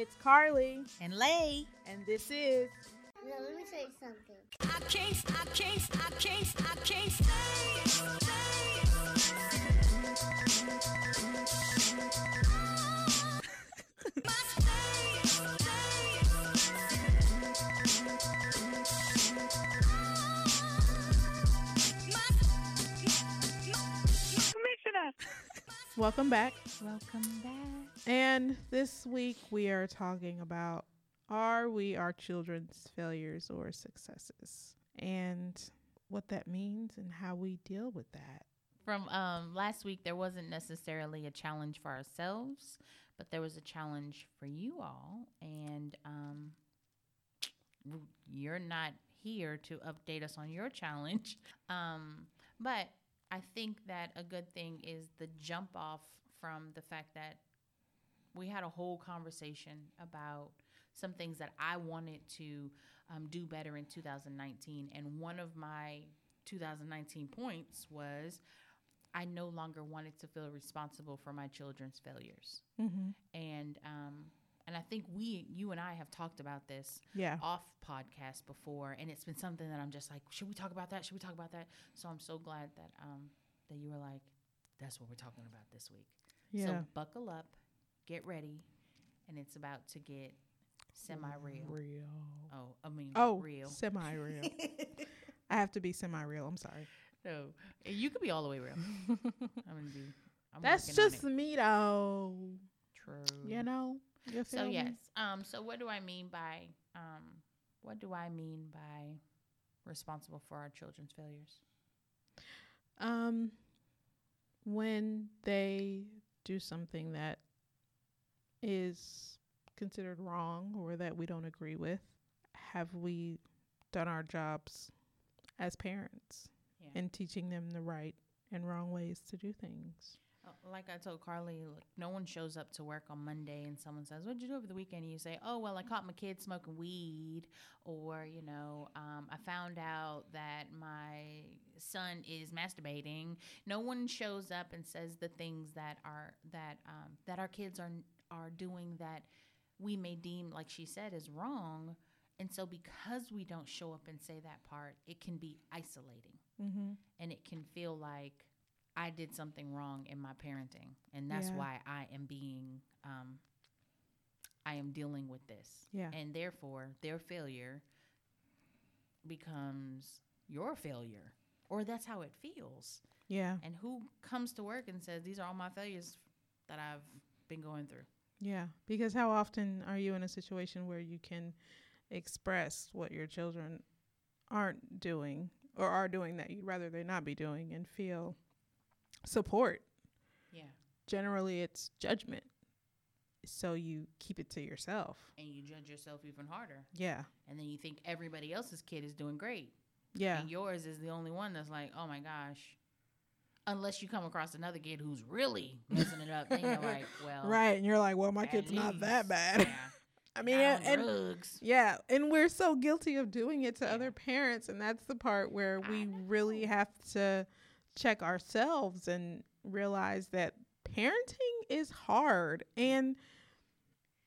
It's Carly, And Lay. and this is No, let me tell you something. I can't, I can't, I can't, I can't stay. Welcome Back. Welcome back. And this week we are talking about are we our children's failures or successes? And what that means and how we deal with that. From um, last week, there wasn't necessarily a challenge for ourselves, but there was a challenge for you all. And um, you're not here to update us on your challenge. Um, but I think that a good thing is the jump off from the fact that we had a whole conversation about some things that I wanted to um, do better in 2019. And one of my 2019 points was I no longer wanted to feel responsible for my children's failures. Mm-hmm. And um, and I think we, you and I, have talked about this Yeah. off podcast before, and it's been something that I'm just like, should we talk about that? Should we talk about that? So I'm so glad that um, that you were like, that's what we're talking about this week. Yeah. So buckle up, get ready, and it's about to get semi real. Real. Oh, I mean, Oh, real. semi real. I have to be semi real. I'm sorry. No, you could be all the way real. I'm gonna be. I'm That's just me though. true. You know? You So me? yes. Um. So what do I mean by um? What do I mean by responsible for our children's failures? Um, when they do something that is considered wrong or that we don't agree with, have we done our jobs as parents Yeah. in teaching them the right and wrong ways to do things? Uh, Like I told Carly, like no one shows up to work on Monday and someone says, "What'd you do over the weekend?" And you say, "Oh, well, I caught my kid smoking weed," or you know, um, I found out that my son is masturbating. No one shows up and says the things that are that um, that our kids are are doing that we may deem, like she said, is wrong. And so, because we don't show up and say that part, it can be isolating Mm-hmm. and it can feel like I did something wrong in my parenting, and that's Yeah. why I am being, um, I am dealing with this, Yeah. and therefore their failure becomes your failure, or that's how it feels. Yeah. And who comes to work and says these are all my failures that I've been going through? Yeah. Because how often are you in a situation where you can express what your children aren't doing or are doing that you'd rather they not be doing and feel support? Yeah, Generally, it's judgment. So you keep it to yourself. and you judge yourself even harder, Yeah. and then you think everybody else's kid is doing great. Yeah. And yours is the only one that's like, oh my gosh. Unless you come across another kid who's really messing it up, then you're like, well, Right. And you're like, well, my kid's not that bad. Yeah, I mean, on and, drugs. yeah. And we're so guilty of doing it to Yeah. other parents. And that's the part where we really have to check ourselves and realize that parenting is hard. And,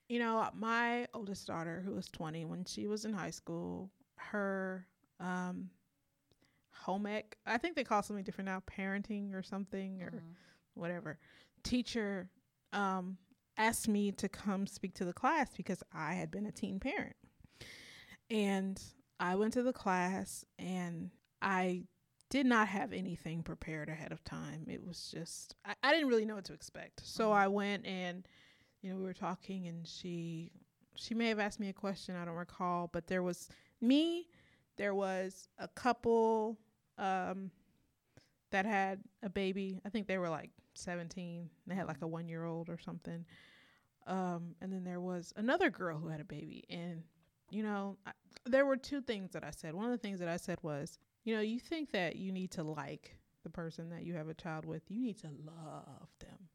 you know, my oldest daughter, who was 20 when she was in high school, her um, home ec, I think they call something different now, parenting or something, or Mhm. whatever teacher um, asked me to come speak to the class because I had been a teen parent. And I went to the class and I did not have anything prepared ahead of time. It was just, I, I didn't really know what to expect. So Mhm. I went and, you know, we were talking and she, she may have asked me a question, I don't recall, but there was me, there was a couple um, that had a baby. I think they were like 17. They had like a one year old or something. Um, and then there was another girl who had a baby. And, you know, I, there were two things that I said. One of the things that I said was, you know, you think that you need to like the person that you have a child with, you need to love them.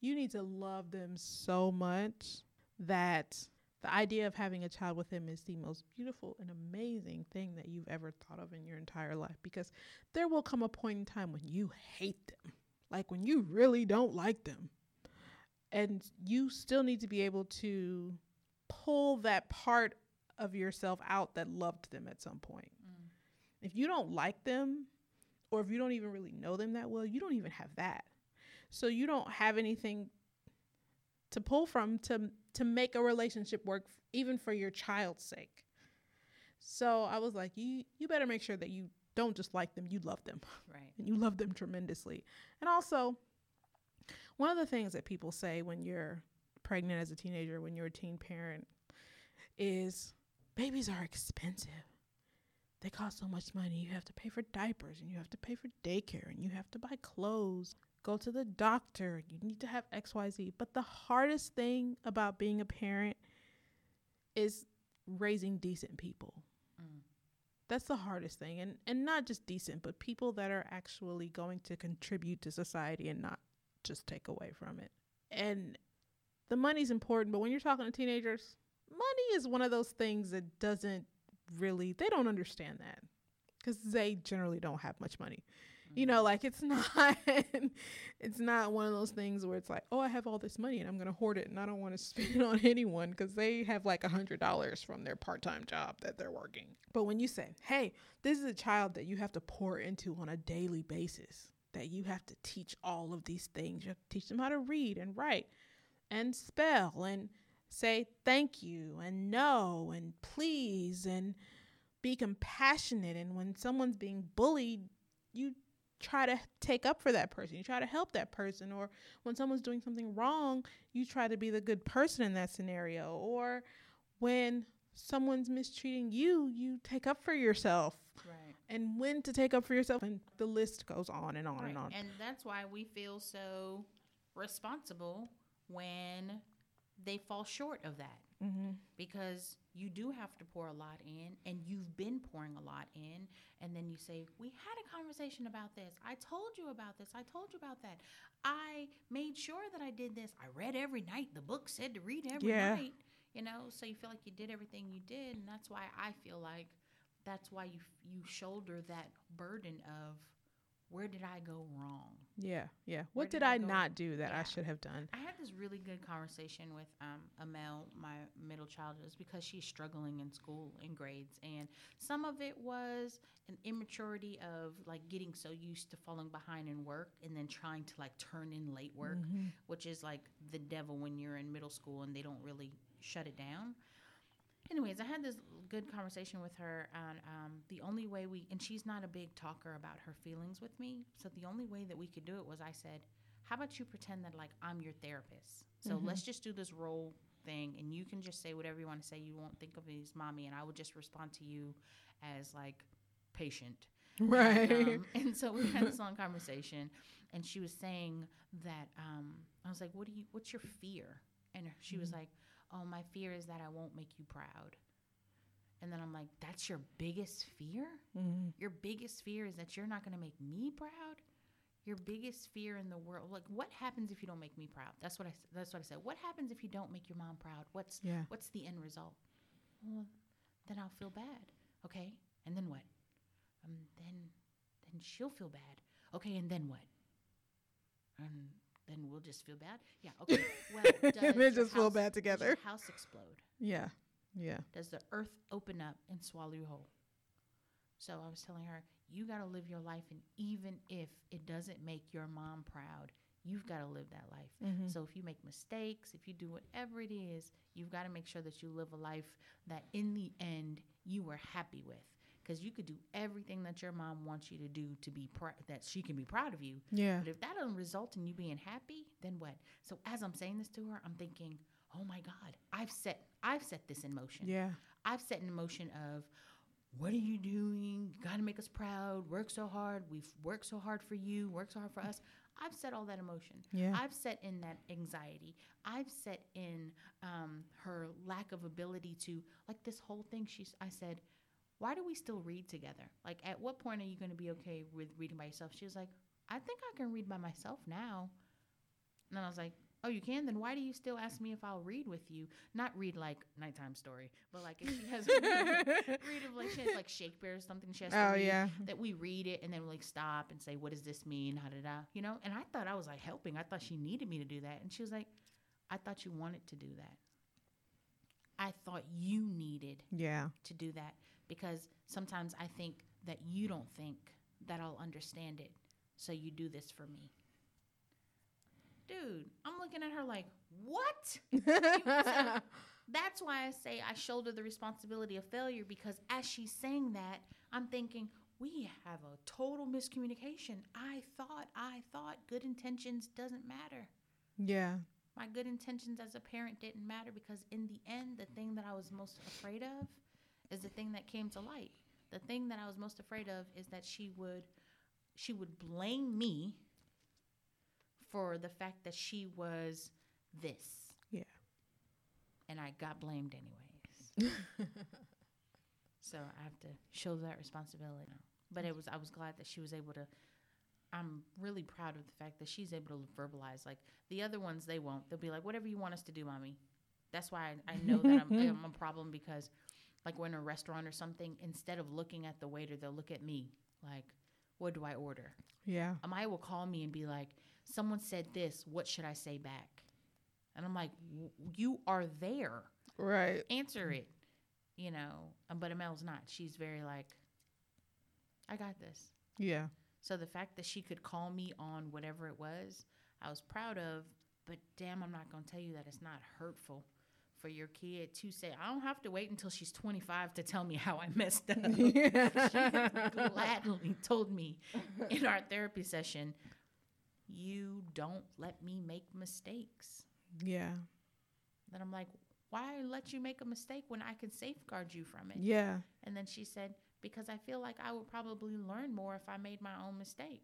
You need to love them so much that the idea of having a child with them is the most beautiful and amazing thing that you've ever thought of in your entire life because there will come a point in time when you hate them, like when you really don't like them. And you still need to be able to pull that part of yourself out that loved them at some point. Mm. If you don't like them, or if you don't even really know them that well, you don't even have that. So you don't have anything to pull from to to make a relationship work, even for your child's sake. So I was like, you you better make sure that you don't just like them, you love them Right. and you love them tremendously. And also, one of the things that people say when you're pregnant as a teenager, when you're a teen parent, is babies are expensive. They cost so much money. You have to pay for diapers and you have to pay for daycare and you have to buy clothes, go to the doctor, you need to have XYZ. But the hardest thing about being a parent is raising decent people Mm. that's the hardest thing and and not just decent but people that are actually going to contribute to society and not just take away from it and the money's important but when you're talking to teenagers money is one of those things that doesn't really they don't understand that because they generally don't have much money you know like it's not it's not one of those things where it's like oh i have all this money and i'm gonna hoard it and i don't want to spend it on anyone because they have like a hundred dollars from their part-time job that they're working. But when you say hey this is a child that you have to pour into on a daily basis that you have to teach all of these things you have to teach them how to read and write and spell and say thank you and no and please and be compassionate and when someone's being bullied you try to take up for that person. You try to help that person. Or when someone's doing something wrong, you try to be the good person in that scenario. Or when someone's mistreating you, you take up for yourself. Right. And when to take up for yourself. And the list goes on and on Right. and on. And that's why we feel so responsible when they fall short of that. Mm-hmm. because you do have to pour a lot in and you've been pouring a lot in and then you say we had a conversation about this. I told you about this. I told you about that. I made sure that i did this. I read every night. The book said to read every Yeah. night you know? So you feel like you did everything you did and that's why i feel like that's why you you shoulder that burden of where did i go wrong Yeah, yeah. What did did I I not do that I should have done? I had this really good conversation with um, Amel, my middle child, is because she's struggling in school in grades, and some of it was an immaturity of like getting so used to falling behind in work and then trying to like turn in late work, Mhm. which is like the devil when you're in middle school and they don't really shut it down. Anyways, I had this good conversation with her, and um, the only way we and she's not a big talker about her feelings with me, so the only way that we could do it was I said, how about you pretend that like I'm your therapist? So Mhm. let's just do this role thing, and you can just say whatever you want to say. You won't think of me as mommy, and I will just respond to you as like patient. Right. And, um, and so we had this long conversation, and she was saying that um, I was like, "What do you? What's your fear?" And she was like, "Oh, my fear is that I won't make you proud." And then I'm like, "That's your biggest fear? Mhm. Your biggest fear is that you're not going to make me proud? Your biggest fear in the world? Like, what happens if you don't make me proud? That's what I. That's what I said. What happens if you don't make your mom proud? What's Yeah. What's the end result? Well, then I'll feel bad. Okay, and then what? Um, then, then she'll feel bad. Okay, and then what? And then we'll just feel bad. Yeah. Okay. Well, does Then your just feel house- bad does together. house explode? Yeah. Yeah. Does the earth open up and swallow you whole? So I was telling her, you got to live your life, and even if it doesn't make your mom proud, you've got to live that life. Mhm. So if you make mistakes, if you do whatever it is, you've got to make sure that you live a life that in the end you were happy with. Because you could do everything that your mom wants you to do to be pr- that she can be proud of you. Yeah. But if that doesn't result in you being happy, then what? So as I'm saying this to her, I'm thinking, oh my God, I've set I've set this in motion. Yeah. I've set in motion of what are you doing? You gotta make us proud. Work so hard. We've worked so hard for you. Work so hard for us. I've set all that emotion. Yeah. I've set in that anxiety. I've set in um, her lack of ability to like this whole thing. She's. I said, why do we still read together? Like, at what point are you going to be okay with reading by yourself? She was like, I think I can read by myself now. And I was like, Oh, you can? Then why do you still ask me if I'll read with you? Not read like nighttime story, but like if she has read of like she has like Shakespeare or something she has to Oh read, yeah. that we read it and then we like stop and say, What does this mean? How did I you know? And I thought I was like helping. I thought she needed me to do that. And she was like, I thought you wanted to do that. I thought you needed Yeah. to do that because sometimes I think that you don't think that I'll understand it. So you do this for me. Dude, I'm looking at her like, what? That's why I say I shoulder the responsibility of failure because as she's saying that, I'm thinking, we have a total miscommunication. I thought, I thought good intentions doesn't matter. yeah. My good intentions as a parent didn't matter because in the end, the thing that I was most afraid of is the thing that came to light. The thing that I was most afraid of is that she would she would blame me for the fact that she was this. Yeah. And I got blamed anyways. so I have to shoulder that responsibility. But it was I was glad that she was able to I'm really proud of the fact that she's able to verbalize. Like the other ones, they won't. They'll be like, "Whatever you want us to do, mommy." That's why I, I know that I'm, I'm a problem because, like, we're in a restaurant or something. Instead of looking at the waiter, they'll look at me like, "What do I order?" Yeah. Amaya will call me and be like, "Someone said this. What should I say back?" And I'm like, "W- "You are there. Right. Answer it." You know. Um, But Amel's not. She's very like, "I got this." Yeah. So the fact that she could call me on whatever it was, I was proud of. But damn, I'm not going to tell you that it's not hurtful for your kid to say, I don't have to wait until she's 25 to tell me how I messed up. she gladly told me in our therapy session, You don't let me make mistakes. Yeah. Then I'm like, Why let you make a mistake when I can safeguard you from it? Yeah. And then she said, Because I feel like I would probably learn more if I made my own mistake.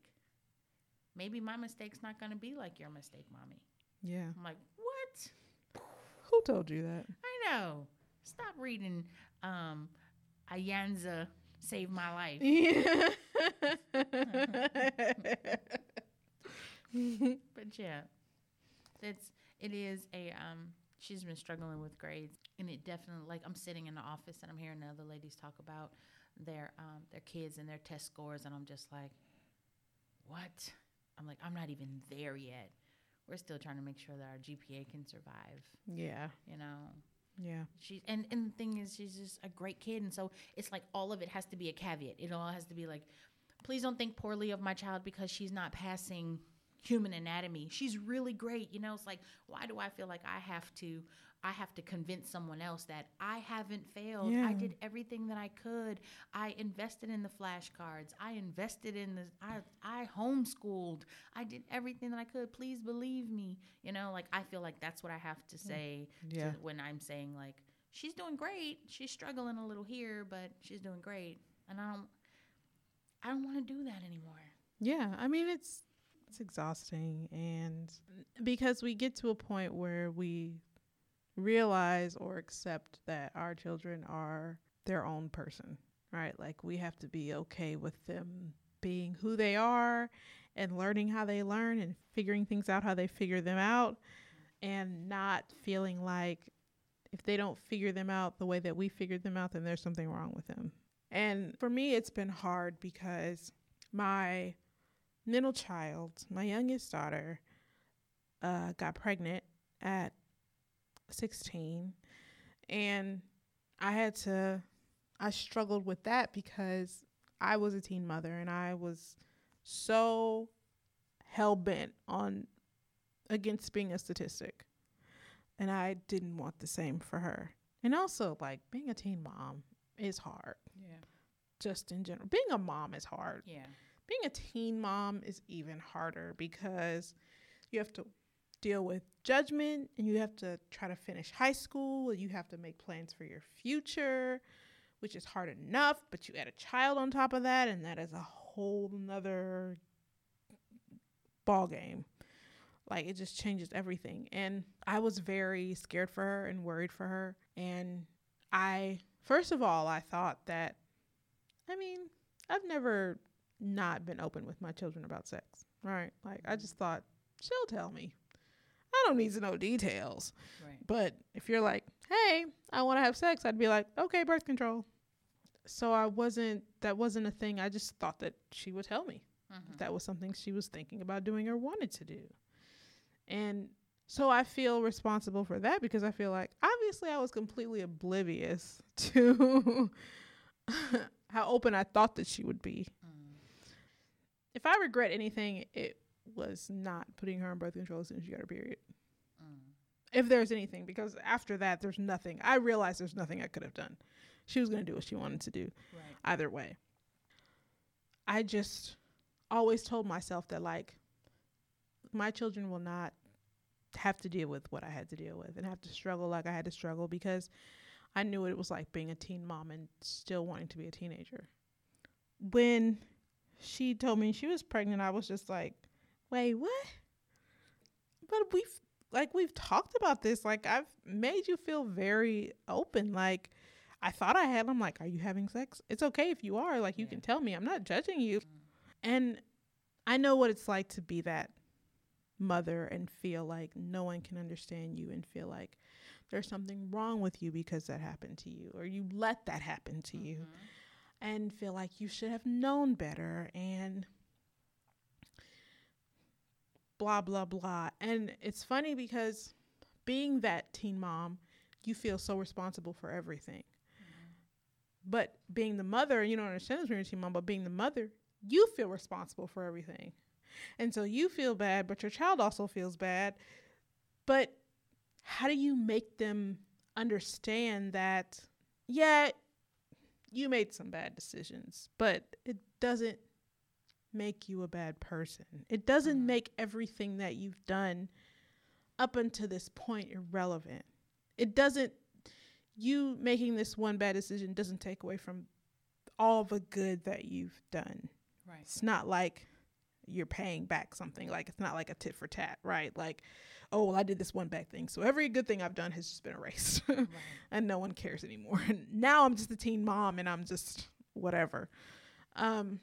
Maybe my mistake's not going to be like your mistake, mommy. Yeah. I'm like, What? Who told you that? I know. Stop reading um, Ayanza Save My Life. Yeah. But yeah, it's it is a um. She's been struggling with grades, and it definitely like I'm sitting in the office and I'm hearing the other ladies talk about their um their kids and their test scores, and I'm just like, what? I'm like, I'm not even there yet. We're still trying to make sure that our GPA can survive. yeah. You know, Yeah. She's and and the thing is, she's just a great kid, and so it's like all of it has to be a caveat. It all has to be like, please don't think poorly of my child because she's not passing human anatomy. She's really great, you know. It's like, why do I feel like I have to? I have to convince someone else that I haven't failed. Yeah. I did everything that I could. I invested in the flashcards. I invested in the. I I homeschooled. I did everything that I could. Please believe me. You know, like I feel like that's what I have to mm. say Yeah. to, when I'm saying like she's doing great. She's struggling a little here, but she's doing great. And I don't I don't want to do that anymore. Yeah, I mean it's it's exhausting and because we get to a point where we realize or accept that our children are their own person, right? Like we have to be okay with them being who they are and learning how they learn and figuring things out how they figure them out and not feeling like if they don't figure them out the way that we figured them out then there's something wrong with them. And for me it's been hard because my middle child, my youngest daughter, uh, got pregnant at 16. And I had to, I struggled with that because I was a teen mother and I was so hell bent on against being a statistic. And I didn't want the same for her. And also, like, being a teen mom is hard, Yeah. just in general. Being a mom is hard Yeah. Being a teen mom is even harder because you have to deal with judgment and you have to try to finish high school and you have to make plans for your future which is hard enough but you add a child on top of that and that is a whole nother ball game like it just changes everything. And i was very scared for her and worried for her. And i first of all i thought that i mean i've never not been open with my children about sex, right? Like I just thought she'll tell me. I don't need to know details. Right. But if you're like, "Hey, I want to have sex," I'd be like, "Okay, birth control." So I wasn't that wasn't a thing. I just thought that she would tell me. Mhm. That was something she was thinking about doing or wanted to do. And So I feel responsible for that because I feel like obviously I was completely oblivious to how open I thought that she would be. If I regret anything, it was not putting her on birth control as soon as she got her period. Mm. If there's anything, because after that, there's nothing. I realized there's nothing I could have done. She was going to do what she wanted to do Right. either way. I just always told myself that, like, my children will not have to deal with what I had to deal with and have to struggle like I had to struggle because I knew what it was like being a teen mom and still wanting to be a teenager. When she told me she was pregnant, I was just like, wait, what? But we've, like, we've talked about this. Like, I've made you feel very open. Like, I thought I had. I'm like, are you having sex? It's okay if you are. Like, you Yeah. can tell me. I'm not judging you. Mm. And I know what it's like to be that mother and feel like no one can understand you and feel like there's something wrong with you because that happened to you or you let that happen to you Mhm. And feel like you should have known better and blah blah blah. And it's funny because being that teen mom you feel so responsible for everything. Mm-hmm. But being the mother you don't understand this when you're a teen mom but being the mother you feel responsible for everything. And so you feel bad but your child also feels bad. But how do you make them understand that yeah you made some bad decisions, but it doesn't make you a bad person. It doesn't Mhm. make everything that you've done up until this point irrelevant. It doesn't, you making this one bad decision doesn't take away from all the good that you've done. Right. It's not like you're paying back something. Like, it's not like a tit for tat, right? Like, oh, well, I did this one bad thing. So every good thing I've done has just been erased. Right. and no one cares anymore. And now I'm just a teen mom and I'm just whatever. Um,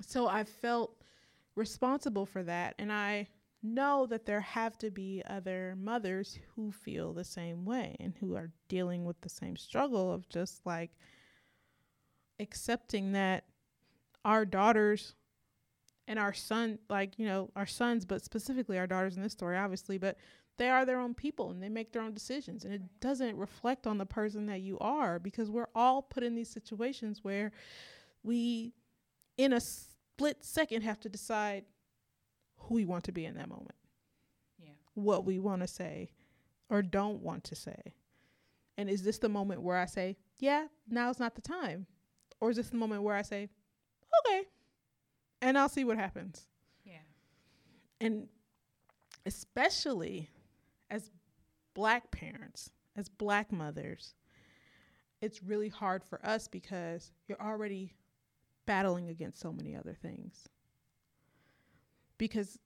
so I felt responsible for that. And I know that there have to be other mothers who feel the same way and who are dealing with the same struggle of just like accepting that our daughters and our son like you know our sons but specifically our daughters in this story obviously but they are their own people and they make their own decisions and it doesn't reflect on the person that you are because we're all put in these situations where we in a split second have to decide who we want to be in that moment. Yeah. what we want to say or don't want to say. And is this the moment where i say yeah now's not the time or is this the moment where i say okay and i'll see what happens Yeah. and especially as black parents, as black mothers, it's really hard for us because you're already battling against so many other things. Because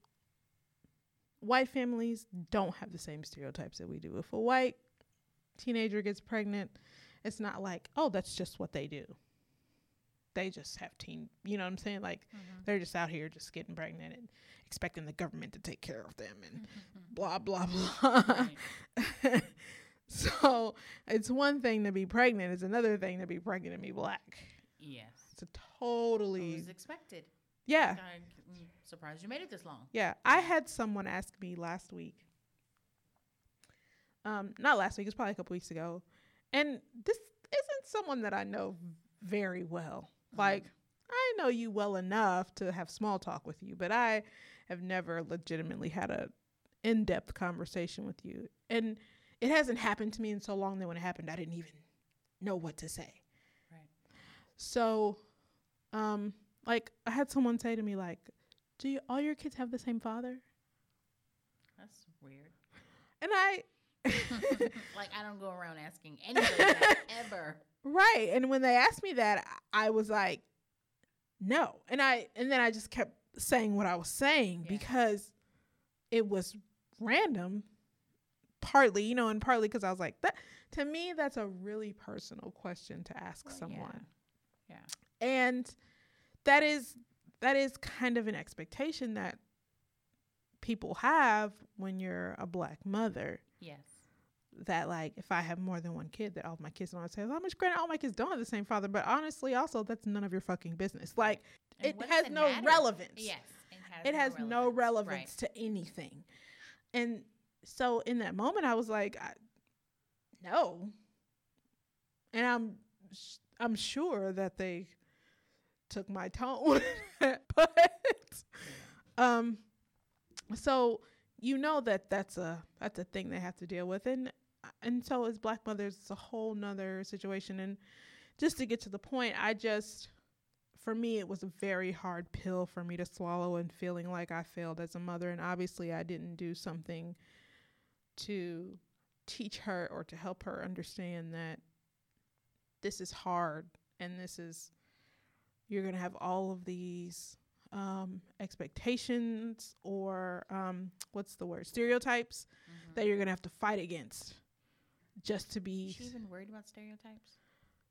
white families don't have the same stereotypes that we do. If a white teenager gets pregnant, it's not like, oh, that's just what they do. They just have teen, you know what I'm saying? Like, Mhm. they're just out here just getting pregnant and expecting the government to take care of them and Mhm. blah blah blah. Right. so it's one thing to be pregnant; it's another thing to be pregnant and be black. Yes. It's a It totally was expected. yeah I'm surprised you made it this long. yeah. I had someone ask me last week. Um, not last week. It's probably a couple weeks ago, and this isn't someone that I know very well. Mhm. Like I know you well enough to have small talk with you, but I have never legitimately had a in-depth conversation with you. And it hasn't happened to me in so long that when it happened I didn't even know what to say. Right. So um like I had someone say to me like, "Do you, all your kids have the same father?" That's weird. And I like I don't go around asking anybody that ever. Right. And when they asked me that, I was like, no. And I and then I just kept saying what I was saying Yeah. because it was random. Partly, you know, and partly because I was like, that to me, that's a really personal question to ask Well, yeah. someone. Yeah. And that is that is kind of an expectation that people have when you're a black mother Yes. That like if I have more than one kid, that all my kids don't have the same. How much granted, all my kids don't have the same father, but honestly, also that's none of your fucking business. Like And it has no matter? relevance. Yes. It has, it has no relevance Right. to anything. And so in that moment, I was like, I, no. And I'm sh- I'm sure that they took my tone, but um, so you know that that's a that's a thing they have to deal with, and and so as black mothers, it's a whole nother situation. And just to get to the point, I just for me it was a very hard pill for me to swallow and feeling like I failed as a mother, and obviously I didn't do something to teach her or to help her understand that this is hard and this is you're going to have all of these um, expectations or um, what's the word? Stereotypes that you're going to have to fight against just to Is be she even worried about stereotypes?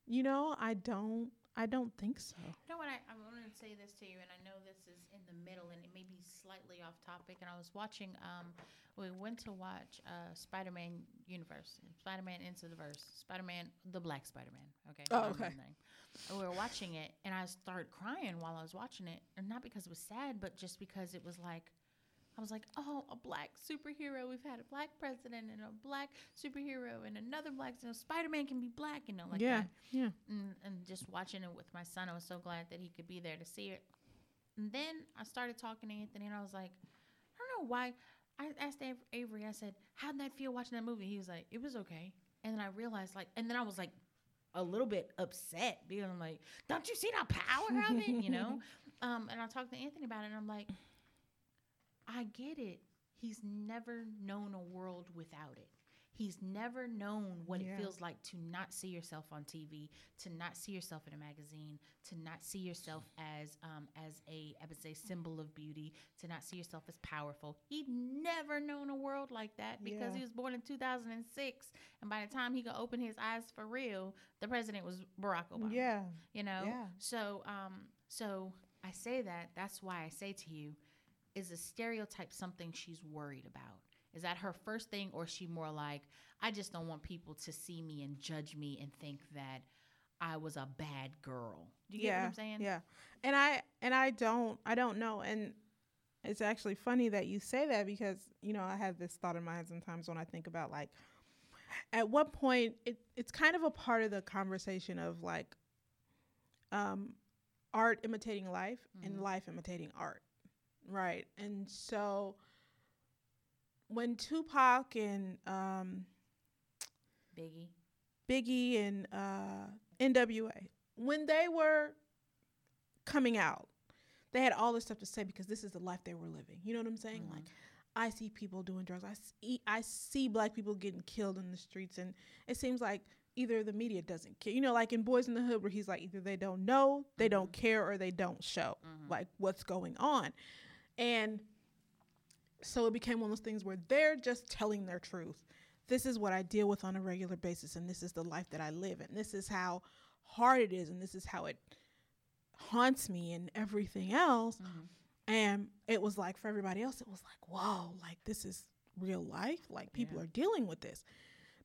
you know i don't i don't think so You know what? I, I wanted to say this to you, and I know this is in the middle, and it may be slightly off topic. And I was watching. Um, we went to watch uh, Spider-Man Universe, Spider-Man Into the Verse, Spider-Man, the Black Spider-Man. Okay. Oh, I don't know okay. And we were watching it, and I started crying while I was watching it, and not because it was sad, but just because it was like. I was like, oh, a black superhero. We've had a black president and a black superhero and another black. You know, Spider Man can be black, you know, like yeah that yeah and, and just watching it with my son, I was so glad that he could be there to see it. And then I started talking to Anthony, and I was like, I don't know why. I asked Avery, I said, How'd that feel watching that movie? He was like, It was okay. And then I realized, like, and then I was like, a little bit upset because I'm like, Don't you see the power of it? You know? Um, and I talked to Anthony about it, and I'm like, I get it. He's never known a world without it. He's never known what Yeah. it feels like to not see yourself on TV, to not see yourself in a magazine, to not see yourself as um, as a as a symbol of beauty, to not see yourself as powerful. He'd never known a world like that because Yeah. he was born in 2006, and by the time he could open his eyes for real, the president was Barack Obama yeah you know Yeah. so um so i say that that's why i say to you is a stereotype something she's worried about is that her first thing or is she more like i just don't want people to see me and judge me and think that i was a bad girl do you get what i'm saying Yeah. And I and I don't I don't know. And it's actually funny that you say that because, you know, I have this thought in my head sometimes when I think about like at what point it, it's kind of a part of the conversation of like um art imitating life and life imitating art. Right. And so when Tupac and um biggie Biggie and uh, NWA, when they were coming out, they had all this stuff to say because this is the life they were living. You know what I'm saying? Like, I see people doing drugs. I see, I see black people getting killed in the streets, and it seems like either the media doesn't care. You know, like in Boys in the Hood, where he's like, either they don't know, they don't care, or they don't show like what's going on, and so it became one of those things where they're just telling their truth. This is what I deal with on a regular basis, and this is the life that I live, and this is how hard it is, and this is how it haunts me, and everything else. Mm-hmm. And it was like for everybody else, it was like, whoa, like this is real life. Like people are dealing with this.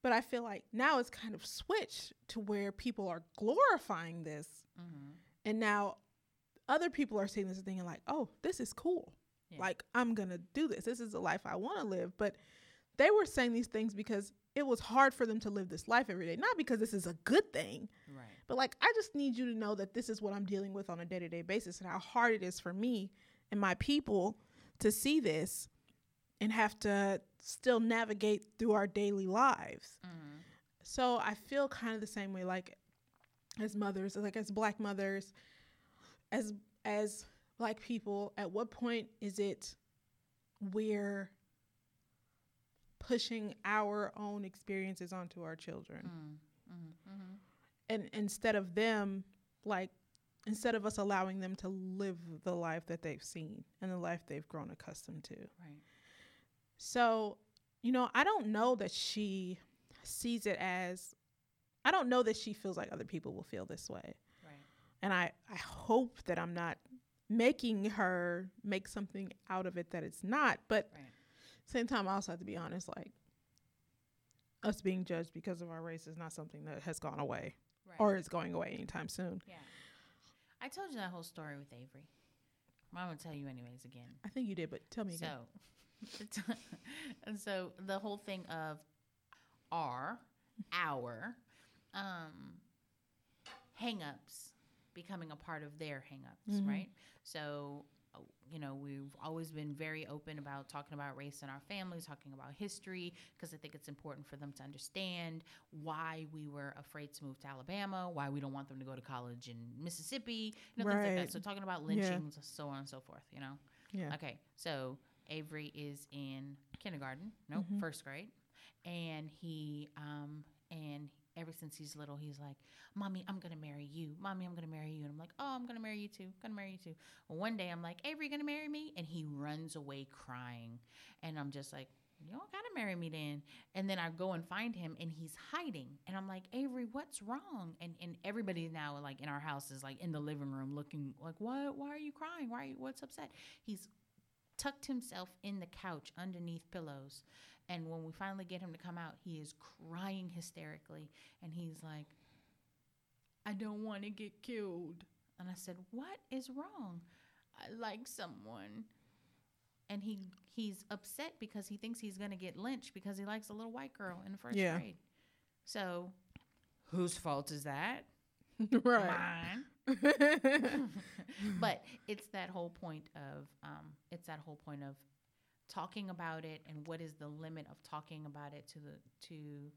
But I feel like now it's kind of switched to where people are glorifying this. Mm-hmm. And now other people are seeing this thing and like, oh, this is cool. Yeah. Like I'm gonna do this. This is the life I want to live. But they were saying these things because it was hard for them to live this life every day. Not because this is a good thing, right but like I just need you to know that this is what I'm dealing with on a day to day basis and how hard it is for me and my people to see this and have to still navigate through our daily lives. Mm-hmm. So I feel kind of the same way, like as mothers, like as black mothers, as as black people. At what point is it we're pushing our own experiences onto our children? Mm, mm-hmm, mm-hmm. and instead of them like instead of us allowing them to live the life that they've seen and the life they've grown accustomed to right so you know i don't know that she sees it as i don't know that she feels like other people will feel this way right and i i hope that i'm not making her make something out of it that it's not but right. same time i also have to be honest like us being judged because of our race is not something that has gone away right. or is going away anytime soon. Yeah. I told you that whole story with avery. I'm gonna tell you anyways again. I think you did, but tell me So, again. and so the whole thing of our, our, um, hang-ups becoming a part of their hang-ups, Mhm. right? So, uh, you know, we've always been very open about talking about race in our families, talking about history, because I think it's important for them to understand why we were afraid to move to Alabama, why we don't want them to go to college in Mississippi, you know, things like that. So talking about lynchings, so on and so forth, you know. Yeah. Okay, so Avery is in kindergarten, no, Mhm. first grade, and he um and ever since he's little, he's like, "Mommy, I'm gonna marry you. Mommy, I'm gonna marry you." And I'm like, "Oh, I'm gonna marry you too. Gonna marry you too." Well, one day I'm like, "Avery, gonna marry me?" And he runs away crying, and I'm just like. You don't gotta marry me then. And then I go and find him and he's hiding. And I'm like, Avery, what's wrong? And and everybody now like in our house is like in the living room looking like, What why are you crying? Why are you what's upset? He's tucked himself in the couch underneath pillows. And when we finally get him to come out, he is crying hysterically. And he's like, I don't want to get killed. And I said, What is wrong? I like someone. And he he's upset because he thinks he's gonna get lynched because he likes a little white girl in the first Yeah. grade. So whose fault is that? right. Mine. but it's that whole point of um, it's that whole point of talking about it and what is the limit of talking about it to the to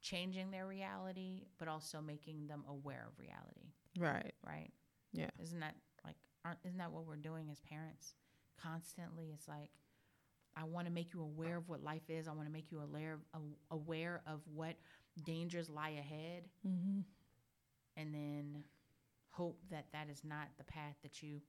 changing their reality but also making them aware of reality right. right Yeah. isn't that like aren't isn't that what we're doing as parents constantly it's like i want to make you aware of what life is i want to make you aware aware of what dangers lie ahead Mm-hmm. and then hope that that is not the path that you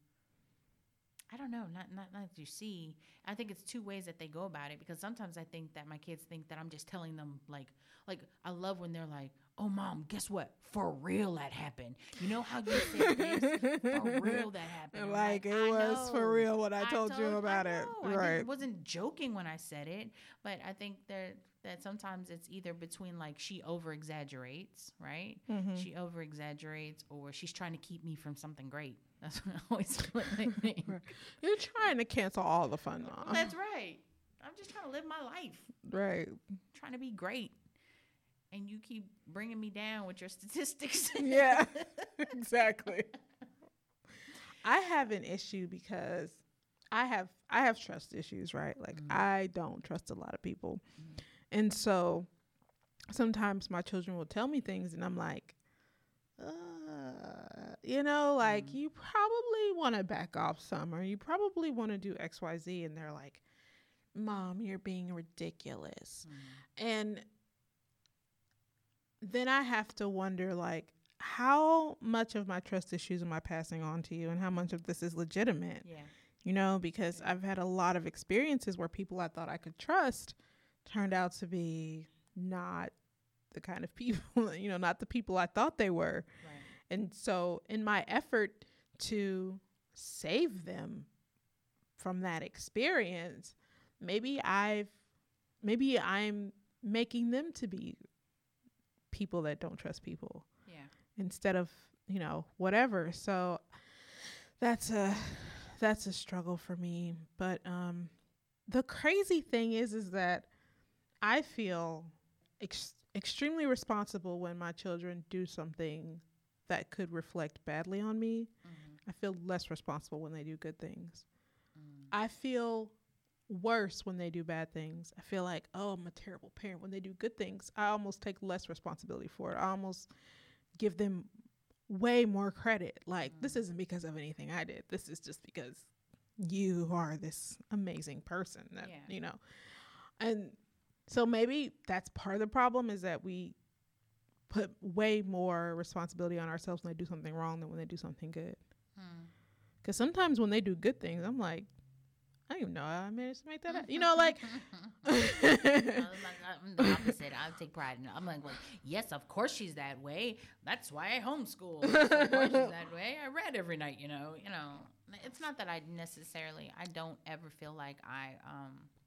I don't know, not not not that you see. I think it's two ways that they go about it because sometimes I think that my kids think that I'm just telling them like like I love when they're like, "Oh mom, guess what? For real that happened." You know how you said this? For real that happened. I'm Like, it "I was for real what I told you about it. know. I Right. didn't- wasn't joking when I said it, but I think that that sometimes it's either between like she over exaggerates, right? Mhm. She over exaggerates, or she's trying to keep me from something great. That's what I always what they think. You're trying to cancel all the fun, mom. That's right. I'm just trying to live my life, right. trying to be great, and you keep bringing me down with your statistics. Yeah. exactly. I have an issue because I have I have trust issues, right? Like Mm. I don't trust a lot of people. And so sometimes my children will tell me things and I'm like uh, you know, like Mm. you probably want to back off some or you probably want to do XYZ and they're like, "Mom, you're being ridiculous." Mm. And then I have to wonder like how much of my trust issues am I passing on to you and how much of this is legitimate? yeah. You know, because I've had a lot of experiences where people I thought I could trust turned out to be not the kind of people, you know, not the people I thought they were. Right. And so, in my effort to save them from that experience, maybe I've, maybe I'm making them to be people that don't trust people Yeah. instead of, you know, whatever. So that's a, that's a struggle for me. But um, the crazy thing is, is that I feel ex- extremely responsible when my children do something that could reflect badly on me. Mm-hmm. I feel less responsible when they do good things. Mm. I feel worse when they do bad things. I feel like, oh, I'm a terrible parent. When they do good things, I almost take less responsibility for it. I almost give them way more credit. Like, this isn't because of anything I did. This is just because you are this amazing person that, Yeah. you know. And so maybe that's part of the problem is that we put way more responsibility on ourselves when they do something wrong than when they do something good. Because sometimes when they do good things, I'm like, I don't even know how I managed to make that up. You know, like, I'm, the opposite. I take pride in it. I'm like, well, yes, of course she's that way. That's why I homeschool. Yes, of course she's that way. I read every night. You know, you know. It's not that I necessarily. I don't ever feel like I. Um, I,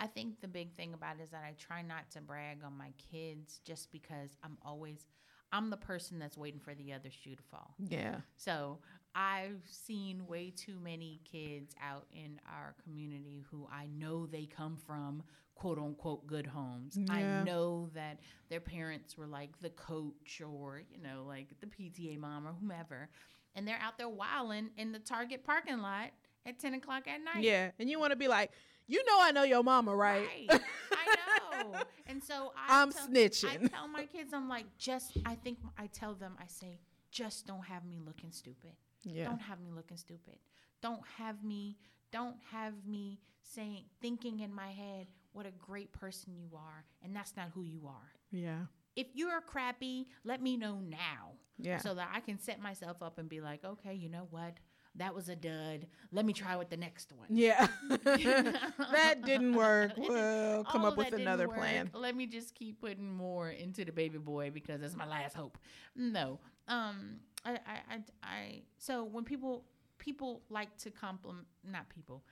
I think the big thing about it is that I try not to brag on my kids just because I'm always. I'm the person that's waiting for the other shoe to fall. yeah, So I've seen way too many kids out in our community who I know they come from quote unquote good homes. Yeah. I know that their parents were like the coach or, you know, like the PTA mom or whomever. And they're out there wilding in the Target parking lot at 10 o'clock at night. Yeah, and you want to be like, you know, I know your mama, right? Right. I know. And so I I'm tell, I tell my kids, I'm like, just, I think I tell them, I say, just don't have me looking stupid. yeah, Don't have me looking stupid. Don't have me, don't have me saying, thinking in my head what a great person you are. And that's not who you are. yeah, If you're crappy, let me know now yeah. so that I can set myself up and be like, okay, you know what? That was a dud. Let me try with the next one. yeah, that didn't work. Well, come All up with another plan. Let me just keep putting more into the baby boy because that's my last hope. No, um, I, I, I, I so when people people like to compliment, not people.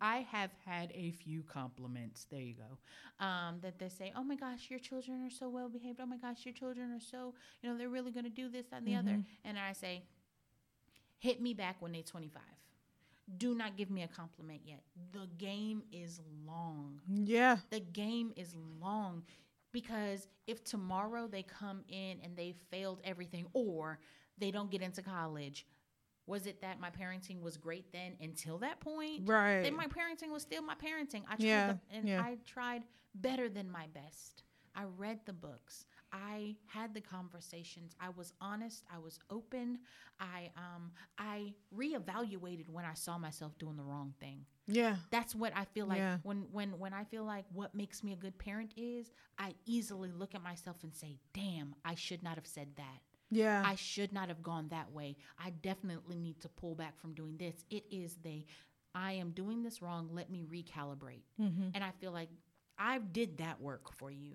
I have had a few compliments. There you go. Um, that they say, "Oh my gosh, your children are so well behaved. Oh my gosh, your children are so you know they're really going to do this that, and the other." Mm-hmm. And I say, "Hit me back when they're 25." Do not give me a compliment yet. The game is long Yeah, the game is long because if tomorrow they come in and they failed everything or they don't get into college was it that my parenting was great then until that point right. then my parenting was still my parenting i tried Yeah, the, and yeah. i tried better than my best i read the books i had the conversations i was honest i was open i um i reevaluated when i saw myself doing the wrong thing yeah, that's what I feel like Yeah. when when when I feel like what makes me a good parent is I easily look at myself and say, "Damn, I should not have said that. yeah, I should not have gone that way. I definitely need to pull back from doing this. It is the I am doing this wrong. Let me recalibrate." mm-hmm. And I feel like I did that work for you.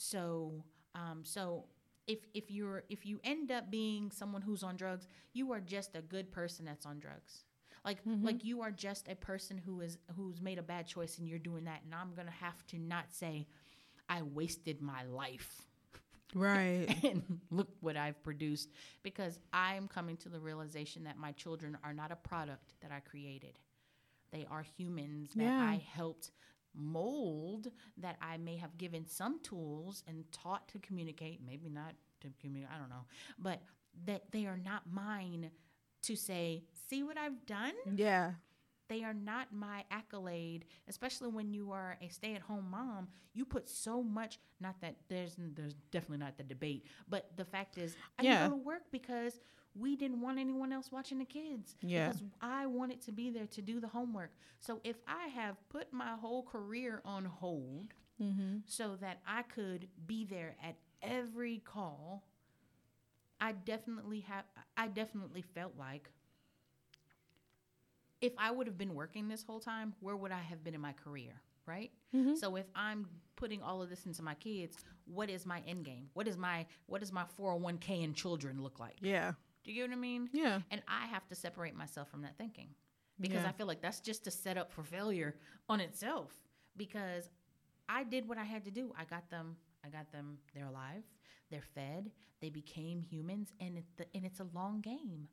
So, um, so if if you're if you end up being someone who's on drugs, you are just a good person that's on drugs. Like like you are just a person who is who's made a bad choice and you're doing that. And I'm gonna have to not say I wasted my life right. and look what I've produced because I'm coming to the realization that my children are not a product that I created. They are humans that Yeah. I helped mold, that I may have given some tools and taught to communicate, maybe not to communicate, I don't know, but that they are not mine to say, see what I've done? Yeah, they are not my accolade especially when you are a stay-at-home mom you put so much not that there's there's definitely not the debate but the fact is i Yeah. go to work because we didn't want anyone else watching the kids Yeah. because i wanted to be there to do the homework so if i have put my whole career on hold mm-hmm. so that i could be there at every call i definitely have i definitely felt like if I would have been working this whole time, where would I have been in my career? Right. Mm-hmm. So if I'm putting all of this into my kids, what is my end game? What is my what does my 401k and children look like? yeah, Do you get what I mean? yeah, And I have to separate myself from that thinking because Yeah. I feel like that's just a setup for failure on itself. Because I did what I had to do. I got them. I got them. They're alive. They're fed. They became humans, and it's the, and it's a long game.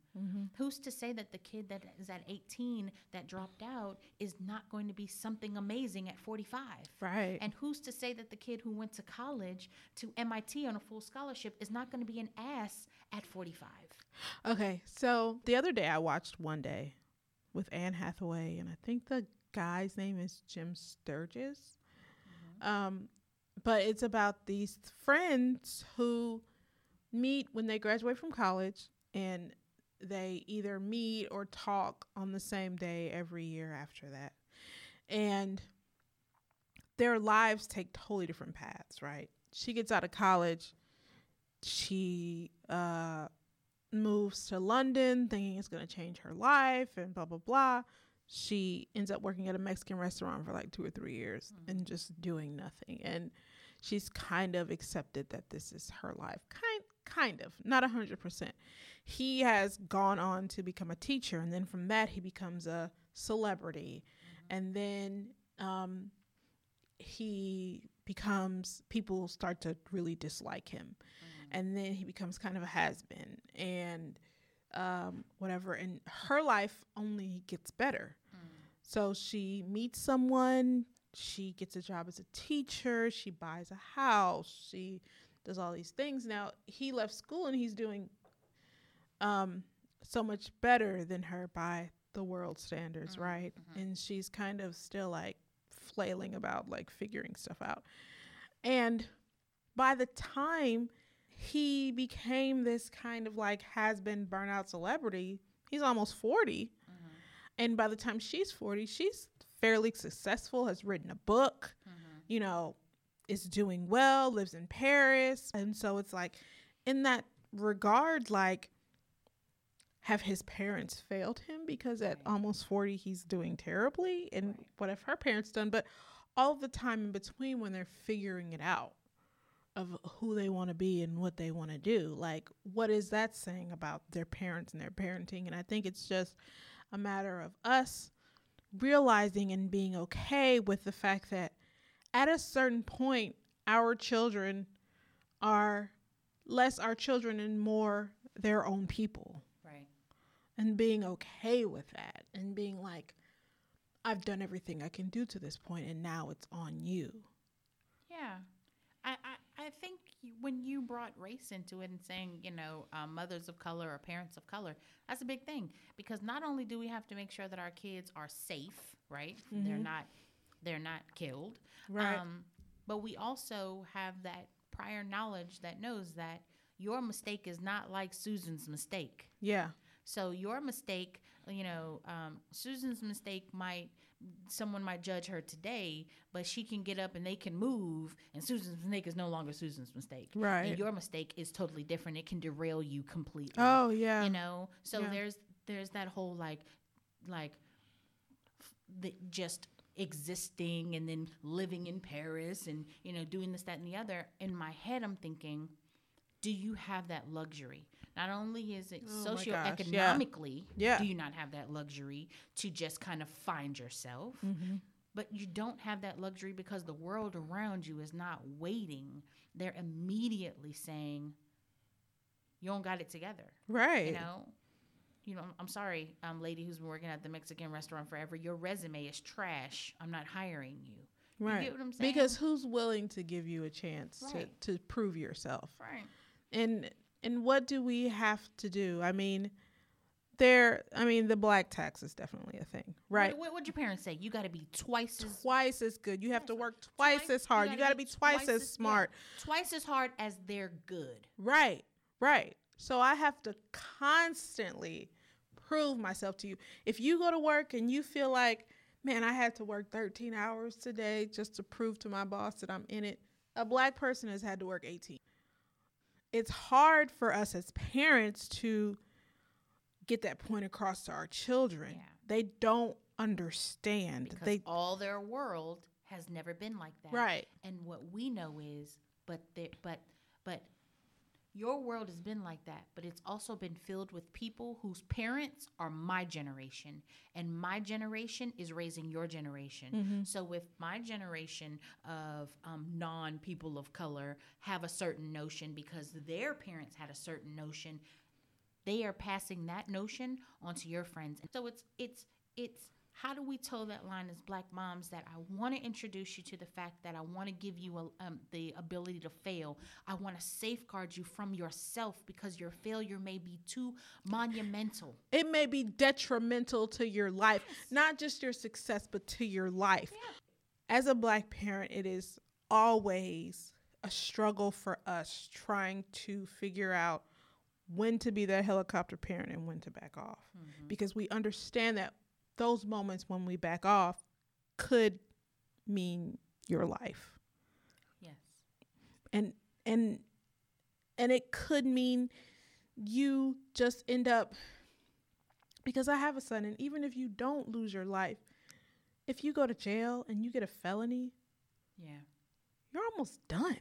Who's to say that the kid that is at 18 that dropped out is not going to be something amazing at 45? right. And who's to say that the kid who went to college to MIT on a full scholarship is not going to be an ass at 45? Okay, so the other day I watched One Day with Anne Hathaway, and I think the guy's name is Jim Sturgess. Um, but it's about these friends who meet when they graduate from college, and they either meet or talk on the same day every year after that. And their lives take totally different paths, right? She gets out of college. She uh, moves to London thinking it's going to change her life and blah, blah, blah. She ends up working at a Mexican restaurant for like two or three years and just doing nothing. And she's kind of accepted that this is her life. Kind, kind of, not a hundred percent. He has gone on to become a teacher, and then from that he becomes a celebrity, and then um, he becomes people start to really dislike him, and then he becomes kind of a has been, and um, whatever, and her life only gets better. So she meets someone, she gets a job as a teacher, she buys a house, she does all these things. Now he left school and he's doing um, so much better than her by the world standards, mm-hmm, right? Mm-hmm. And she's kind of still like flailing about like figuring stuff out. And by the time he became this kind of like has been burnout celebrity, he's almost 40. Mm-hmm. And by the time she's 40, she's fairly successful, has written a book, mm-hmm. you know, is doing well, lives in Paris. And so it's like, in that regard, like, have his parents failed him? Because at almost 40 he's doing terribly and what have her parents done. But all the time in between when they're figuring it out of who they want to be and what they want to do like what is that saying about their parents and their parenting? And i think it's just a matter of us realizing and being okay with the fact that at a certain point our children are less our children and more their own people Right. and being okay with that and being like I've done everything I can do to this point and now it's on you. Yeah. I, I, I think y- when you brought race into it and saying, you know, um, mothers of color or parents of color, that's a big thing because not only do we have to make sure that our kids are safe, right? They're not they're not killed. Right. Um, but we also have that prior knowledge that knows that your mistake is not like Susan's mistake. Yeah. So your mistake, you know, um, Susan's mistake might someone might judge her today, but she can get up and they can move, and Susan's mistake is no longer Susan's mistake. Right. And your mistake is totally different. It can derail you completely. Oh yeah. You know. So Yeah. there's there's that whole like like f- the just existing and then living in Paris and you know doing this that and the other. In my head, I'm thinking, do you have that luxury? Not only is it Oh gosh, yeah. socioeconomically, Yeah. do you not have that luxury to just kind of find yourself? Mm-hmm. But you don't have that luxury because the world around you is not waiting. They're immediately saying, "You don't got it together." right. You know, you know. I'm- I'm sorry, um, lady who's been working at the Mexican restaurant forever. Your resume is trash. I'm not hiring you. You right. get what I'm saying? Because who's willing to give you a chance Right. to to prove yourself? right, And and what do we have to do? I mean, there I mean the black tax is definitely a thing, right? What, what'd your parents say? You got to be twice as twice as good. You have to work twice, twice- as hard. You got to be twice, as yeah, smart. twice as hard as they're good. Right, right. So I have to constantly prove myself to you. If you go to work and you feel like, man, I had to work 13 hours today just to prove to my boss that I'm in it, a black person has had to work 18. It's hard for us as parents to get that point across to our children. Yeah. They don't understand. because they all their world has never been like that. Right. And what we know is, but there, but but your world has been like that, but it's also been filled with people whose parents are my generation, and my generation is raising your generation. So if my generation of um, non people of color have a certain notion because their parents had a certain notion, they are passing that notion onto your friends. And so it's it's it's how do we toe that line as black moms that I want to introduce you to the fact that I want to give you a, um, the ability to fail. I want to safeguard you from yourself because your failure may be too monumental. it may be detrimental to your life, not just your success, but to your life. As a black parent, it is always a struggle for us trying to figure out when to be that helicopter parent and when to back off. Because we understand that those moments when we back off could mean your life. Yes. and and and it could mean you just end up because I have a son and even if you don't lose your life if you go to jail and you get a felony Yeah. you're almost done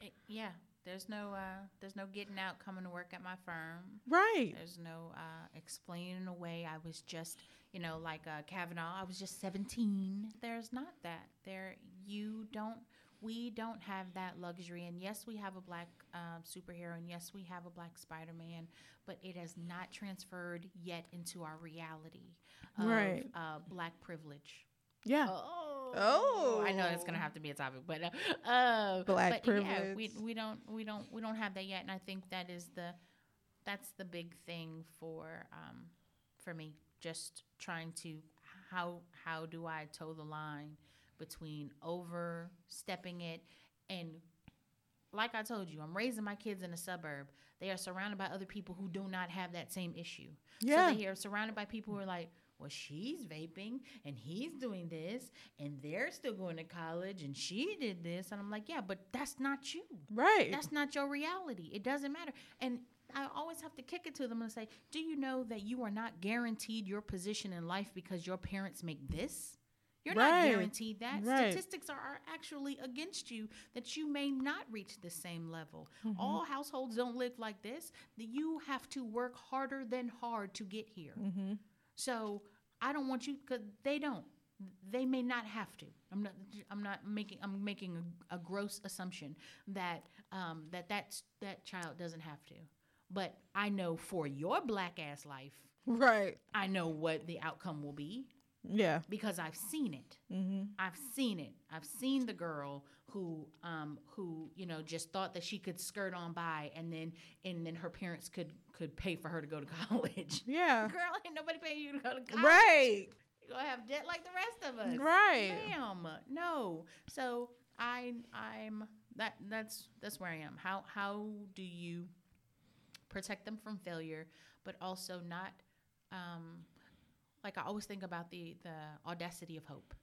Eh, yeah. There's no uh, there's no getting out coming to work at my firm. right There's no uh, explaining away. I was just, you know, like uh, Kavanaugh. I was just 17. There's not that. There, you don't. we don't have that luxury. And yes, we have a black um, superhero, and yes, we have a black Spider Man, but it has not transferred yet into our reality of Right. uh, black privilege. Yeah. Oh, I know that's gonna have to be a topic, but uh, uh, Black but Yeah, we we don't we don't we don't have that yet, and I think that is the that's the big thing for um for me. Just trying to how how do I toe the line between overstepping it and like I told you, I'm raising my kids in a suburb. They are surrounded by other people who do not have that same issue. Yeah. So they are surrounded by people who are like, well, she's vaping and he's doing this and they're still going to college and she did this. And I'm like, yeah, but that's not you. Right. That's not your reality. It doesn't matter. And I always have to kick it to them and say, do you know that you are not guaranteed your position in life because your parents make this? You're not guaranteed that. Right. Statistics are, actually against you that you may not reach the same level. Mm-hmm. All households don't live like this. That you have to work harder than hard to get here. mm-hmm. So I don't want you because they don't. They may not have to. I'm not. I'm not making. I'm making a, a gross assumption that um, that that's, that child doesn't have to. But I know for your black ass life, Right. I know what the outcome will be Yeah. because I've seen it. Mm-hmm. I've seen it. I've seen the girl who um who you know just thought that she could skirt on by and then and then her parents could could pay for her to go to college. Yeah. Girl, ain't nobody paying you to go to college. Right. You gonna have debt like the rest of us. Right. Ma'am. No. So I I'm that that's that's where I am. How how do you protect them from failure, but also not um like I always think about the the audacity of hope.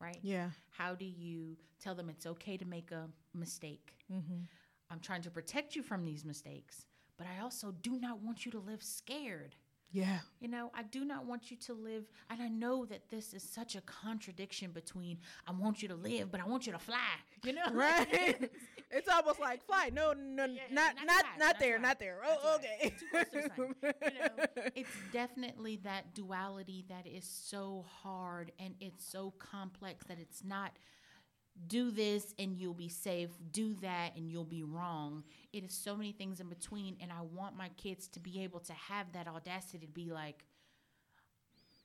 Right? Yeah. How do you tell them it's okay to make a mistake? Mm-hmm. I'm trying to protect you from these mistakes, but I also do not want you to live scared. Yeah. You know, I do not want you to live, and I know that this is such a contradiction between I want you to live, but I want you to fly. You know, Right. it's almost like fly. No, no, Yeah, not, not not, fly, not there, fly. not there. Oh, okay. Too close to the sun. You know, it's definitely that duality that is so hard and it's so complex that it's not do this and you'll be safe, do that and you'll be wrong. It is so many things in between. And I want my kids to be able to have that audacity to be like,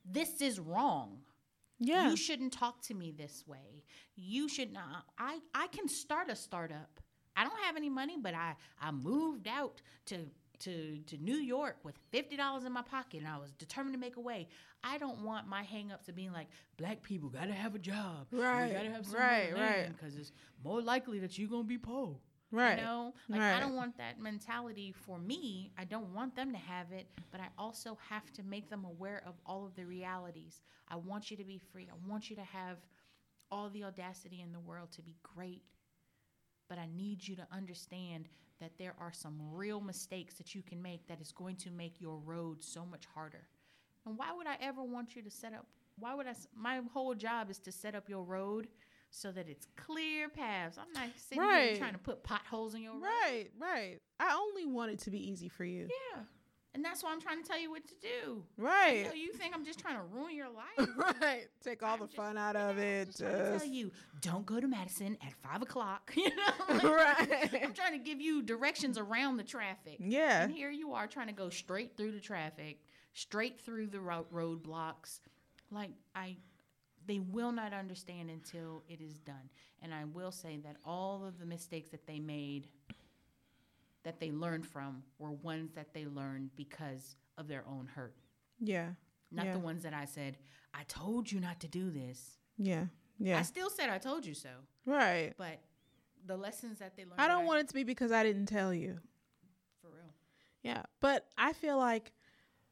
this is wrong. yeah. You shouldn't talk to me this way. You should not. I, I can start a startup. I don't have any money, but I, I moved out to, to, to New York with $50 in my pocket and I was determined to make a way. I don't want my hangups to being like, black people got to have a job. Right, You got to have some right, right. Because it's more likely that you're going to be poor. right. You know, like I don't want that mentality for me. I don't want them to have it, but I also have to make them aware of all of the realities. I want you to be free. I want you to have all the audacity in the world to be great. But I need you to understand that there are some real mistakes that you can make that is going to make your road so much harder. And why would I ever want you to set up? Why would I? My whole job is to set up your road so that it's clear paths. I'm not sitting here trying to put potholes in your road. Right, right. I only want it to be easy for you. Yeah. And that's why I'm trying to tell you what to do. Right. you think I'm just trying to ruin your life? right. Take all I'm the just- fun out you know, of I'm it. Just tell you, don't go to Madison at five o'clock. You know, Like, right. I'm trying to give you directions around the traffic. Yeah. And here you are trying to go straight through the traffic, straight through the ro- roadblocks. Like I, they will not understand until it is done. And I will say that all of the mistakes that they made, that they learned from, were ones that they learned because of their own hurt, Yeah. not yeah. the ones that I said, "I told you not to do this." Yeah. Yeah. I still said I told you so, Right. but the lessons that they learned. I don't want it to be because I didn't tell you. for real. Yeah. But I feel like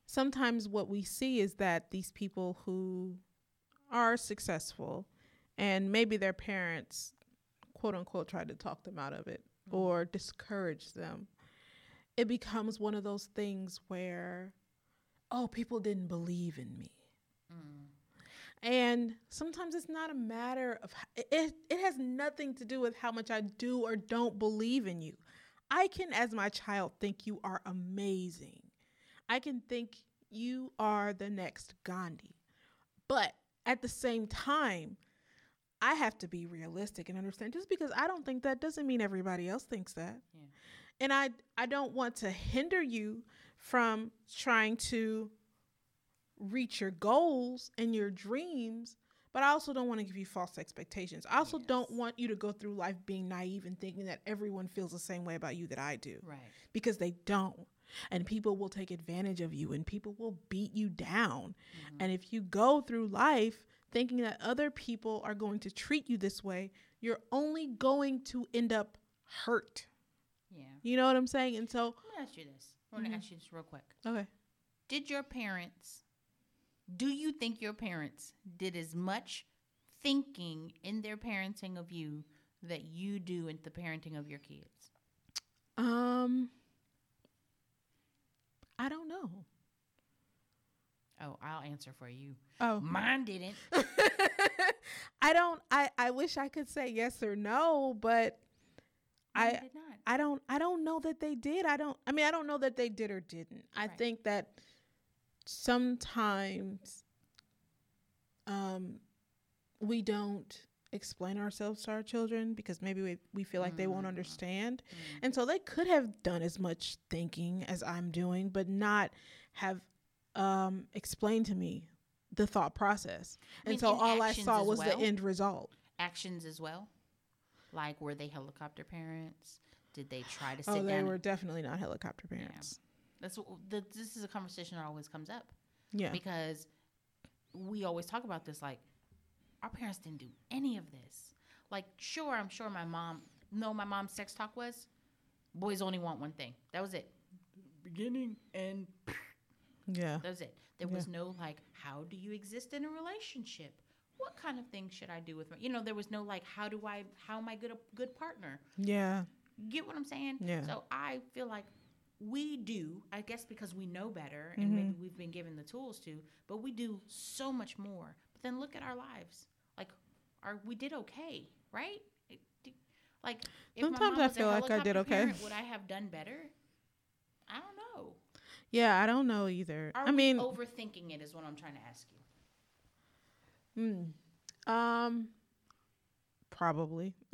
sometimes what we see is that these people who are successful and maybe their parents, quote unquote, tried to talk them out of it or mm-hmm. discourage them, it becomes one of those things where, oh, people didn't believe in me. Mm. And sometimes it's not a matter of it. It has nothing to do with how much I do or don't believe in you. I can, as my child, think you are amazing. I can think you are the next Gandhi. But at the same time, I have to be realistic and understand just because I don't think that doesn't mean everybody else thinks that. Yeah. And I I don't want to hinder you from trying to reach your goals and your dreams, but I also don't want to give you false expectations. I also don't want you to go through life being naive and thinking that everyone feels the same way about you that I do Right. because they don't. And people will take advantage of you and people will beat you down. Mm-hmm. And if you go through life thinking that other people are going to treat you this way, you're only going to end up hurt. Yeah. You know what I'm saying? And so, Let me ask you this. I want to Mhm. ask you this real quick. okay. Did your parents, do you think your parents did as much thinking in their parenting of you that you do in the parenting of your kids? Um I don't know. Oh, I'll answer for you. Oh. Mine didn't. I don't I I wish I could say yes or no, but Mine I did not. I don't I don't know that they did. I don't I mean I don't know that they did or didn't. I Right. think that sometimes um we don't explain ourselves to our children because maybe we, we feel like they won't Mm. understand. And so they could have done as much thinking as I'm doing, but not have um explained to me the thought process. I mean, and so in all I saw was well? the end result. Actions as well? Like, were they helicopter parents? Did they try to sit Oh, down? they and- were definitely not helicopter parents. That's what, the, this is a conversation that always comes up. Yeah. because we always talk about this like our parents didn't do any of this like sure i'm sure my mom no my mom's sex talk was boys only want one thing that was it beginning and Yeah. that was it there was no like how do you exist in a relationship what kind of things should i do with my you know there was no like how do i how am i good a good partner Yeah. get what I'm saying? Yeah. So I feel like we do, I guess because we know better and mm-hmm. maybe we've been given the tools to, but we do so much more. But then look at our lives. Like, are we did okay, right? Like, if my Sometimes I feel oh, like I did okay. parent, would I have done better? I don't know. Yeah, I don't know either. Are I mean, overthinking it? Is what I'm trying to ask you. mm, um, probably.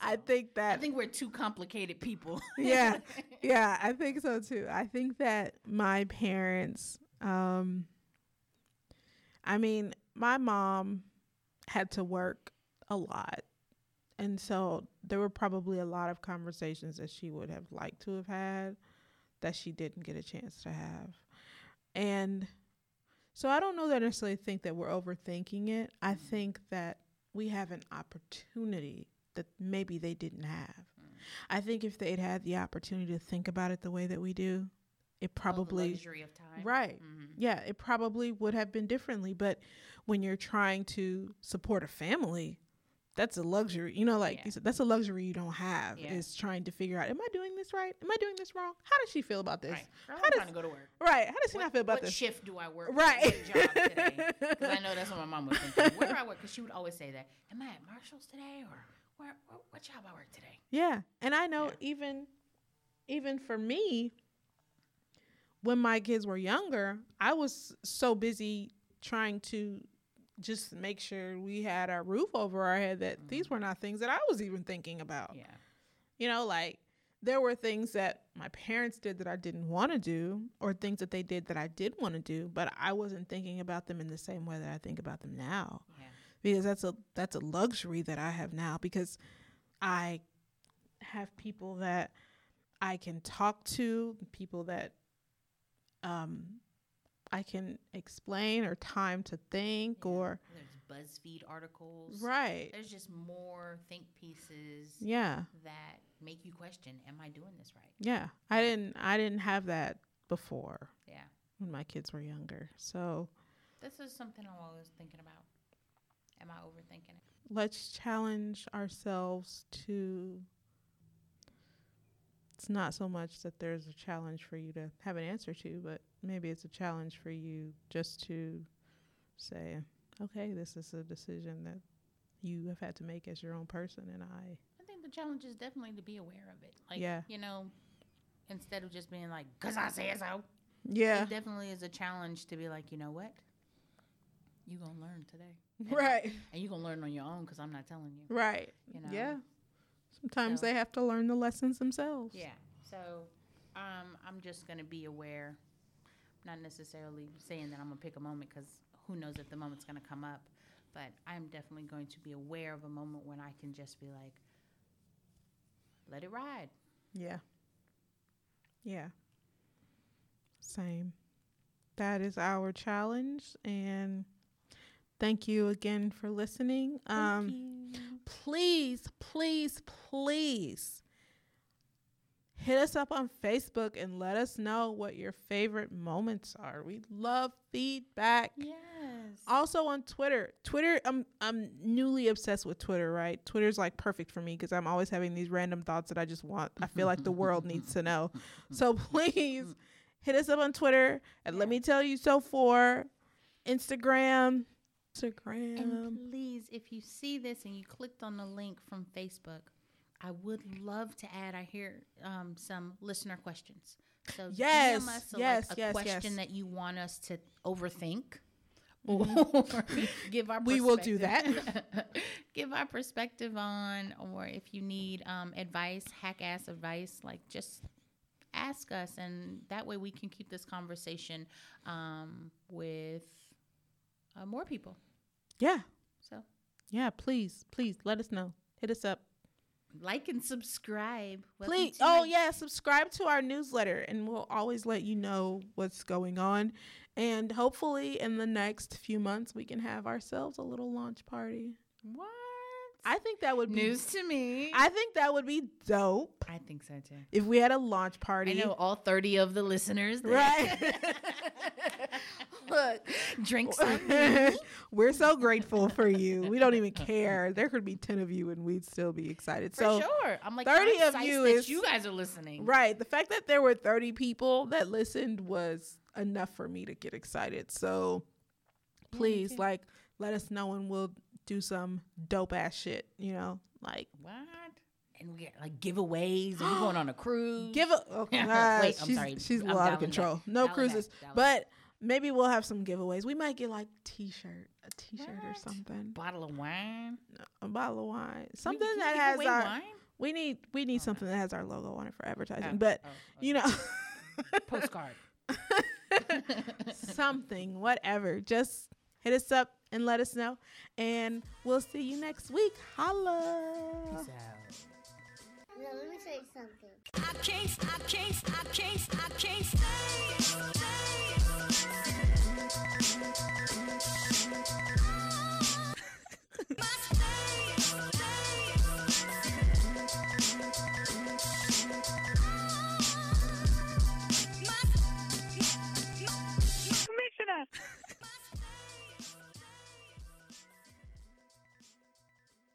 I think that I think we're two complicated people. yeah, yeah, I think so too. I think that my parents, um, I mean, my mom had to work a lot. And so there were probably a lot of conversations that she would have liked to have had that she didn't get a chance to have. And so I don't know that I necessarily think that we're overthinking it. I think that we have an opportunity that maybe they didn't have. I think if they'd had the opportunity to think about it the way that we do, it Oh, the probably luxury of time. right. Mhm. Yeah, it probably would have been differently. But when you're trying to support a family, that's a luxury. You know, like Yeah. that's a luxury you don't have. Yeah. Is trying to figure out, am I doing this right? Am I doing this wrong? How does she feel about this? Right. Girl, How I'm does- trying to go to work. Right. How does she what, not feel about what this? shift do I work? Right. Because I know that's what my mom was thinking. Where do I work? Because she would always say that. Am I at Marshalls today, or where? What, what job I work today? Yeah. And I know Yeah. even even for me when my kids were younger, I was so busy trying to just make sure we had our roof over our head that these were not things that I was even thinking about. Yeah. You know, like there were things that my parents did that I didn't want to do or things that they did that I did want to do, but I wasn't thinking about them in the same way that I think about them now Yeah. because that's a that's a luxury that I have now because I have people that I can talk to, people that um I can explain or time to think Yeah. or There's BuzzFeed articles. right. There's just more think pieces Yeah. that make you question: Am I doing this right? Yeah. I didn't I didn't have that before Yeah. when my kids were younger. So This is something I'm always thinking about. Am I overthinking it? let's challenge ourselves to it's not so much that there's a challenge for you to have an answer to but maybe it's a challenge for you just to say okay this is a decision that you have had to make as your own person and i I think the challenge is definitely to be aware of it. Like, Yeah. you know, instead of just being like, "Cause I say so." yeah It definitely is a challenge to be like, you know what? You gonna learn today, Right. and you gonna learn on your own because I'm not telling you. Right. You know. Yeah. Sometimes So- they have to learn the lessons themselves. Yeah. So, um, I'm just gonna be aware, not necessarily saying that I'm gonna pick a moment because who knows if the moment's gonna come up, but I'm definitely going to be aware of a moment when I can just be like, let it ride. Yeah. Yeah. Same. That is our challenge and thank you again for listening. Um please, please, please hit us up on Facebook and let us know what your favorite moments are. We love feedback. Yes. Also on Twitter. Twitter, I'm I'm newly obsessed with Twitter, right? Twitter's like perfect for me because I'm always having these random thoughts that I just want. I feel like the world needs to know. So please hit us up on Twitter and let me tell you so for Instagram. Instagram. And please, if you see this and you clicked on the link from Facebook, I would love to add. I hear um, some listener questions. So Yes, DM us a, yes, like, a yes, question yes. that you want us to overthink. Or give our We will do that. give our perspective on, or if you need um, advice, hack ass advice, like just ask us, and that way we can keep this conversation um, with uh, more people. yeah. So Yeah, please, please let us know. Hit us up. Like and subscribe. Welcome Please. Oh, my- yeah. Subscribe to our newsletter and we'll always let you know what's going on. And hopefully, in the next few months, we can have ourselves a little launch party. What? I think that would be News to me. I think that would be dope I think so too. if we had a launch party, I know all 30 of the listeners. there. Right. Look, Drinks we're so grateful for you. We don't even care. There could be 10 of you and we'd still be excited. For so, sure. I'm like 30 I'm of you that is- you guys are listening. right. The fact that there were 30 people that listened was enough for me to get excited. So, please, too. like, let us know and we'll do some dope ass shit, you know? Like, What? And we get like giveaways and we're going on a cruise. give a. Oh, Wait, I'm she's, sorry. She's a I'm little out of control. back. No cruises. dialing But maybe we'll have some giveaways. We might get like t-shirt, a t-shirt or something, bottle of wine. a bottle of wine, something that has our. wine? We need we need Oh, something that has our logo on it for advertising. Oh, but oh, oh. you know, postcard. something, whatever. Just hit us up and let us know. And we'll see you next week. Holla. Peace out. Let me something. I can't, I can't, I can't, I can't stay, stay. My stay, stay. My, my, my.